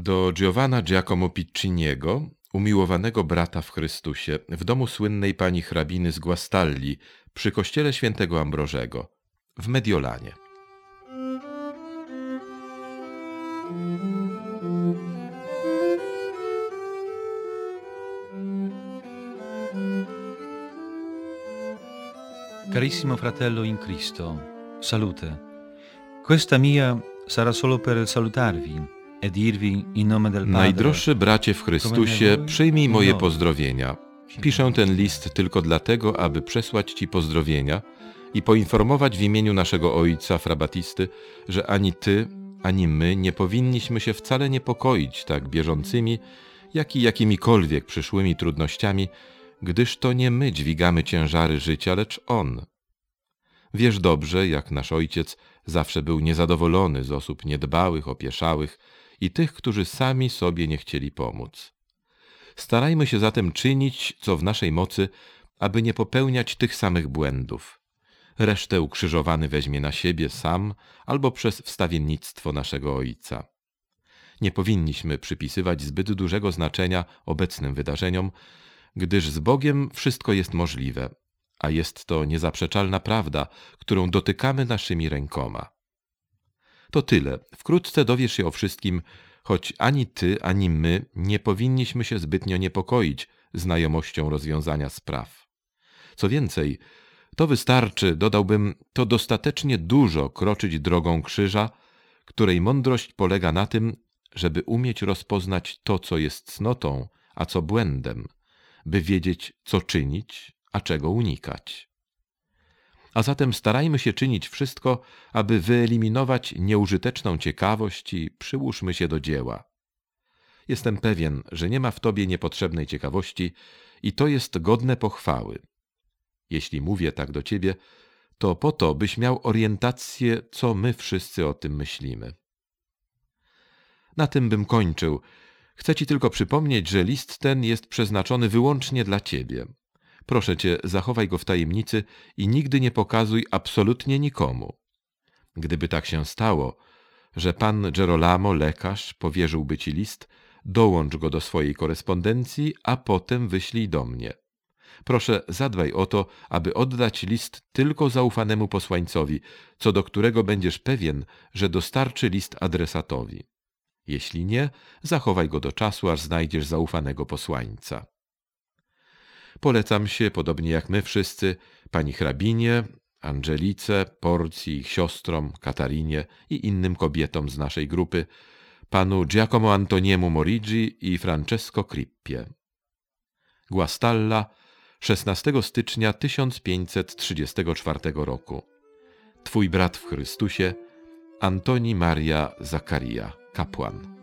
Do Giovanna Giacomo Picciniego, umiłowanego brata w Chrystusie, w domu słynnej pani hrabiny z Guastalli, przy kościele świętego Ambrożego, w Mediolanie. Carissimo fratello in Cristo, salute. Questa mia sarà solo per salutarvi Najdroższy bracie w Chrystusie, przyjmij moje pozdrowienia. Piszę ten list tylko dlatego, aby przesłać Ci pozdrowienia i poinformować w imieniu naszego ojca, frabatisty, że ani Ty, ani my nie powinniśmy się wcale niepokoić tak bieżącymi, jak i jakimikolwiek przyszłymi trudnościami, gdyż to nie my dźwigamy ciężary życia, lecz On. Wiesz dobrze, jak nasz ojciec zawsze był niezadowolony z osób niedbałych, opieszałych i tych, którzy sami sobie nie chcieli pomóc. Starajmy się zatem czynić, co w naszej mocy, aby nie popełniać tych samych błędów. Resztę ukrzyżowany weźmie na siebie sam albo przez wstawiennictwo naszego Ojca. Nie powinniśmy przypisywać zbyt dużego znaczenia obecnym wydarzeniom, gdyż z Bogiem wszystko jest możliwe, a jest to niezaprzeczalna prawda, którą dotykamy naszymi rękoma. To tyle. Wkrótce dowiesz się o wszystkim, choć ani ty, ani my nie powinniśmy się zbytnio niepokoić znajomością rozwiązania spraw. Co więcej, to wystarczy, dodałbym, to dostatecznie dużo kroczyć drogą krzyża, której mądrość polega na tym, żeby umieć rozpoznać to, co jest cnotą, a co błędem, by wiedzieć, co czynić, a czego unikać. A zatem starajmy się czynić wszystko, aby wyeliminować nieużyteczną ciekawość i przyłóżmy się do dzieła. Jestem pewien, że nie ma w tobie niepotrzebnej ciekawości i to jest godne pochwały. Jeśli mówię tak do ciebie, to po to, byś miał orientację, co my wszyscy o tym myślimy. Na tym bym kończył. Chcę ci tylko przypomnieć, że list ten jest przeznaczony wyłącznie dla ciebie. Proszę cię, zachowaj go w tajemnicy i nigdy nie pokazuj absolutnie nikomu. Gdyby tak się stało, że pan Gerolamo, lekarz, powierzyłby ci list, dołącz go do swojej korespondencji, a potem wyślij do mnie. Proszę, zadbaj o to, aby oddać list tylko zaufanemu posłańcowi, co do którego będziesz pewien, że dostarczy list adresatowi. Jeśli nie, zachowaj go do czasu, aż znajdziesz zaufanego posłańca. Polecam się, podobnie jak my wszyscy, pani hrabinie, Angelice, Porcji, ich siostrom, Katarinie i innym kobietom z naszej grupy, panu Giacomo Antoniemu Morigi i Francesco Crippie. Guastalla, 16 stycznia 1534 roku. Twój brat w Chrystusie, Antoni Maria Zakaria, kapłan.